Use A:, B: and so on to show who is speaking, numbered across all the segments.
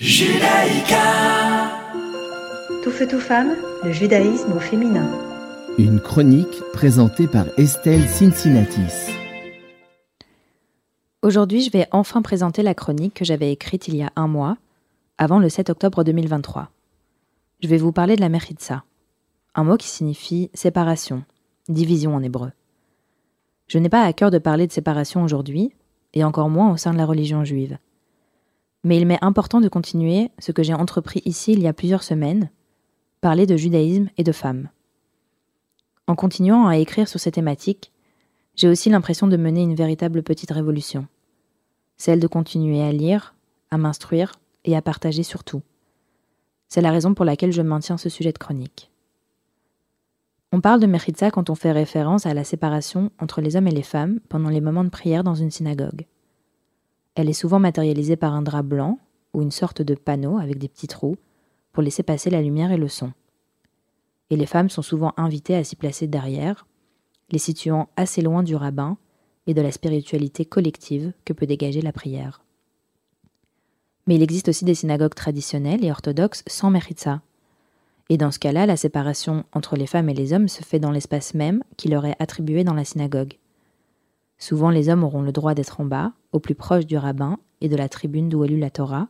A: Judaïka
B: Tout feu, tout femme, le judaïsme au féminin.
C: Une chronique présentée par Estelle Cincinnatis.
D: Aujourd'hui, je vais enfin présenter la chronique que j'avais écrite il y a un mois, avant le 7 octobre 2023. Je vais vous parler de la Meritza, un mot qui signifie séparation, division en hébreu. Je n'ai pas à cœur de parler de séparation aujourd'hui, et encore moins au sein de la religion juive. Mais il m'est important de continuer ce que j'ai entrepris ici il y a plusieurs semaines, parler de judaïsme et de femmes. En continuant à écrire sur ces thématiques, j'ai aussi l'impression de mener une véritable petite révolution, celle de continuer à lire, à m'instruire et à partager surtout. C'est la raison pour laquelle je maintiens ce sujet de chronique. On parle de Meritza quand on fait référence à la séparation entre les hommes et les femmes pendant les moments de prière dans une synagogue. Elle est souvent matérialisée par un drap blanc ou une sorte de panneau avec des petits trous pour laisser passer la lumière et le son. Et les femmes sont souvent invitées à s'y placer derrière, les situant assez loin du rabbin et de la spiritualité collective que peut dégager la prière. Mais il existe aussi des synagogues traditionnelles et orthodoxes sans meritza. Et dans ce cas-là, la séparation entre les femmes et les hommes se fait dans l'espace même qui leur est attribué dans la synagogue. Souvent, les hommes auront le droit d'être en bas, au plus proche du rabbin et de la tribune d'où est lue la Torah.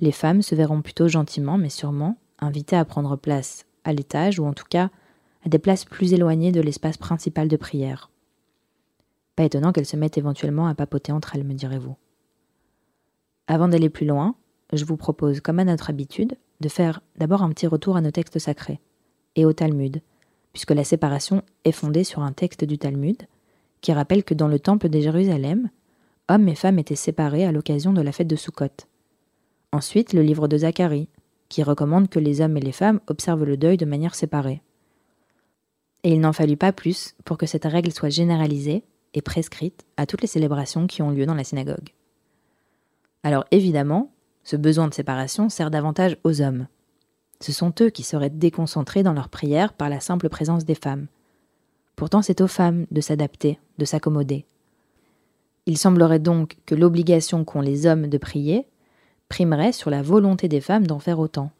D: Les femmes se verront plutôt gentiment, mais sûrement, invitées à prendre place à l'étage ou en tout cas à des places plus éloignées de l'espace principal de prière. Pas étonnant qu'elles se mettent éventuellement à papoter entre elles, me direz-vous. Avant d'aller plus loin, je vous propose, comme à notre habitude, de faire d'abord un petit retour à nos textes sacrés et au Talmud, puisque la séparation est fondée sur un texte du Talmud, qui rappelle que dans le temple de Jérusalem, hommes et femmes étaient séparés à l'occasion de la fête de Sukkot. Ensuite, le livre de Zacharie, qui recommande que les hommes et les femmes observent le deuil de manière séparée. Et il n'en fallut pas plus pour que cette règle soit généralisée et prescrite à toutes les célébrations qui ont lieu dans la synagogue. Alors évidemment, ce besoin de séparation sert davantage aux hommes. Ce sont eux qui seraient déconcentrés dans leur prière par la simple présence des femmes. Pourtant, c'est aux femmes de s'adapter, de s'accommoder. Il semblerait donc que l'obligation qu'ont les hommes de prier primerait sur la volonté des femmes d'en faire autant.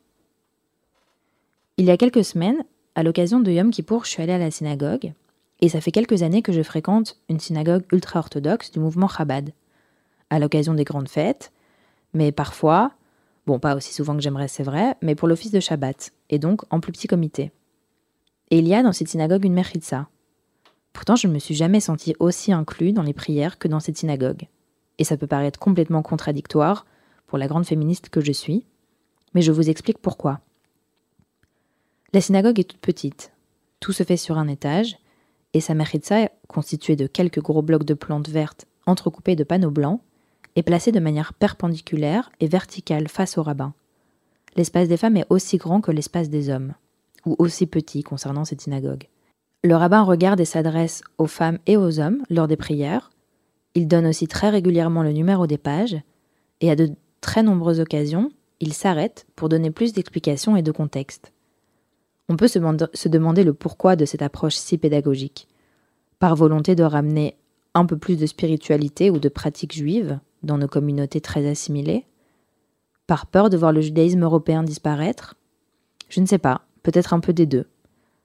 D: Il y a quelques semaines, à l'occasion de Yom Kippour, je suis allée à la synagogue, et ça fait quelques années que je fréquente une synagogue ultra-orthodoxe du mouvement Chabad, à l'occasion des grandes fêtes, mais parfois, bon pas aussi souvent que j'aimerais c'est vrai, mais pour l'office de Shabbat, et donc en plus petit comité. Et il y a dans cette synagogue une Pourtant, je ne me suis jamais sentie aussi inclus dans les prières que dans cette synagogue. Et ça peut paraître complètement contradictoire pour la grande féministe que je suis, mais je vous explique pourquoi. La synagogue est toute petite. Tout se fait sur un étage, et sa meritza, constituée de quelques gros blocs de plantes vertes entrecoupés de panneaux blancs, est placée de manière perpendiculaire et verticale face au rabbin. L'espace des femmes est aussi grand que l'espace des hommes, ou aussi petit concernant cette synagogue. Le rabbin regarde et s'adresse aux femmes et aux hommes lors des prières. Il donne aussi très régulièrement le numéro des pages et à de très nombreuses occasions, il s'arrête pour donner plus d'explications et de contexte. On peut se demander le pourquoi de cette approche si pédagogique. Par volonté de ramener un peu plus de spiritualité ou de pratiques juives dans nos communautés très assimilées Par peur de voir le judaïsme européen disparaître Je ne sais pas, peut-être un peu des deux.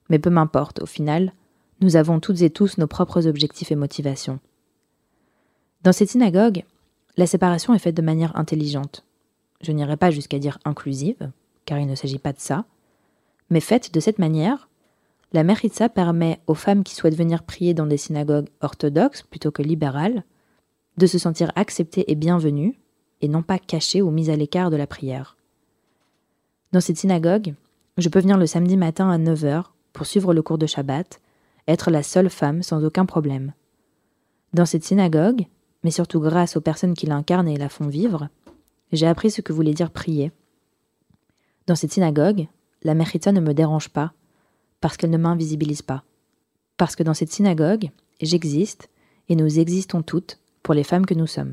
D: Mais peu m'importe, au final, nous avons toutes et tous nos propres objectifs et motivations. Dans cette synagogue, la séparation est faite de manière intelligente. Je n'irai pas jusqu'à dire inclusive, car il ne s'agit pas de ça, mais faite de cette manière, la Meritza permet aux femmes qui souhaitent venir prier dans des synagogues orthodoxes plutôt que libérales de se sentir acceptées et bienvenues, et non pas cachées ou mises à l'écart de la prière. Dans cette synagogue, je peux venir le samedi matin à 9h pour suivre le cours de Shabbat, être la seule femme sans aucun problème. Dans cette synagogue, mais surtout grâce aux personnes qui l'incarnent et la font vivre, j'ai appris ce que voulait dire prier. Dans cette synagogue, la Mechitza ne me dérange pas, parce qu'elle ne m'invisibilise pas. Parce que dans cette synagogue, j'existe, et nous existons toutes, pour les femmes que nous sommes.